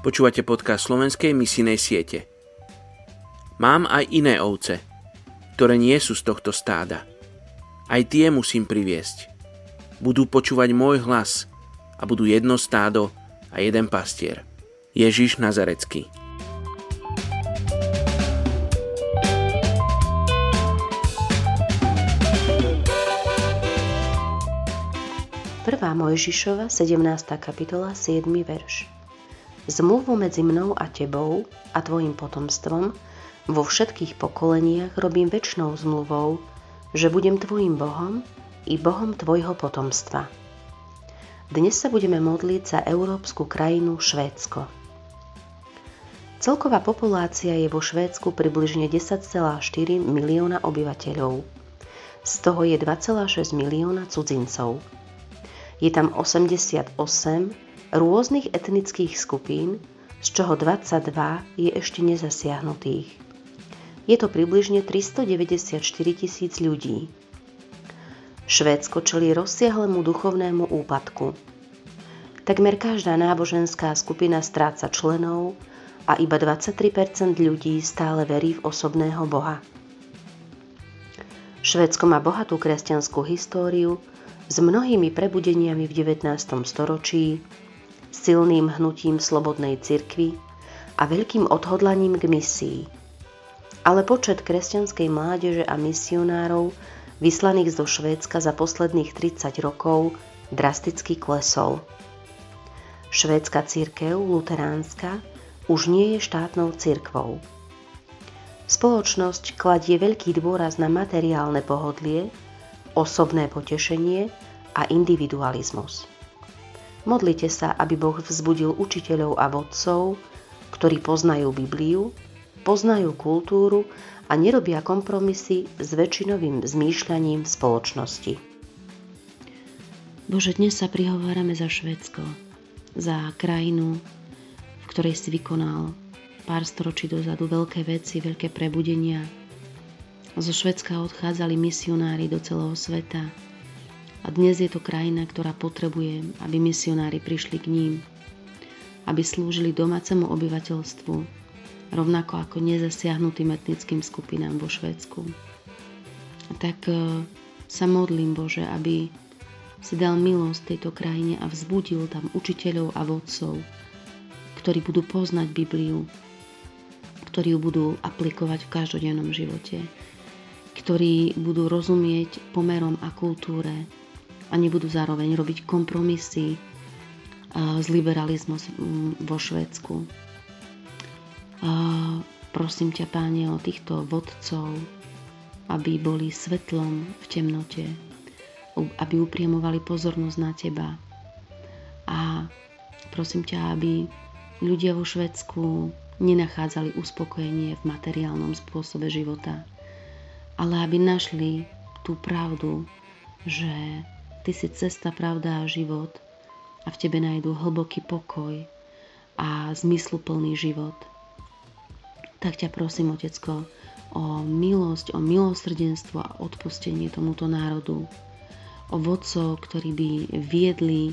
Počúvate podcast slovenskej misijnej siete. Mám aj iné ovce, ktoré nie sú z tohto stáda. Aj tie musím priviesť. Budú počúvať môj hlas a budú jedno stádo a jeden pastier. Ježiš Nazarecký. Prvá Mojžišova, 17. kapitola, 7. verš zmluvu medzi mnou a tebou a tvojim potomstvom vo všetkých pokoleniach robím väčšnou zmluvou, že budem tvojim Bohom i Bohom tvojho potomstva. Dnes sa budeme modliť za európsku krajinu Švédsko. Celková populácia je vo Švédsku približne 10,4 milióna obyvateľov. Z toho je 2,6 milióna cudzincov. Je tam 88 rôznych etnických skupín, z čoho 22 je ešte nezasiahnutých. Je to približne 394 tisíc ľudí. Švédsko čelí rozsiahlemu duchovnému úpadku. Takmer každá náboženská skupina stráca členov a iba 23% ľudí stále verí v osobného Boha. Švédsko má bohatú kresťanskú históriu s mnohými prebudeniami v 19. storočí, silným hnutím slobodnej cirkvy a veľkým odhodlaním k misii. Ale počet kresťanskej mládeže a misionárov vyslaných zo Švédska za posledných 30 rokov drasticky klesol. Švédska církev, luteránska, už nie je štátnou cirkvou. Spoločnosť kladie veľký dôraz na materiálne pohodlie, osobné potešenie a individualizmus. Modlite sa, aby Boh vzbudil učiteľov a vodcov, ktorí poznajú Bibliu, poznajú kultúru a nerobia kompromisy s väčšinovým zmýšľaním spoločnosti. Bože, dnes sa prihovárame za Švedsko, za krajinu, v ktorej si vykonal pár storočí dozadu veľké veci, veľké prebudenia. Zo Švedska odchádzali misionári do celého sveta, a dnes je to krajina, ktorá potrebuje, aby misionári prišli k ním, aby slúžili domácemu obyvateľstvu, rovnako ako nezasiahnutým etnickým skupinám vo Švédsku. A tak e, sa modlím, Bože, aby si dal milosť tejto krajine a vzbudil tam učiteľov a vodcov, ktorí budú poznať Bibliu, ktorí ju budú aplikovať v každodennom živote, ktorí budú rozumieť pomerom a kultúre, a nebudú zároveň robiť kompromisy s liberalizmus vo Švedsku. Prosím ťa, páne, o týchto vodcov, aby boli svetlom v temnote, aby upriemovali pozornosť na teba. A prosím ťa, aby ľudia vo Švedsku nenachádzali uspokojenie v materiálnom spôsobe života, ale aby našli tú pravdu, že Ty si cesta, pravda a život a v Tebe nájdu hlboký pokoj a zmysluplný život. Tak ťa prosím, Otecko, o milosť, o milosrdenstvo a odpustenie tomuto národu, o vodcov, ktorí by viedli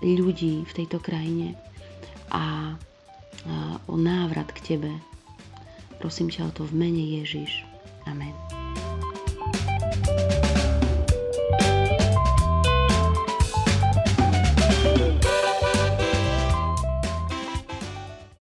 ľudí v tejto krajine a o návrat k Tebe. Prosím ťa o to v mene Ježiš. Amen.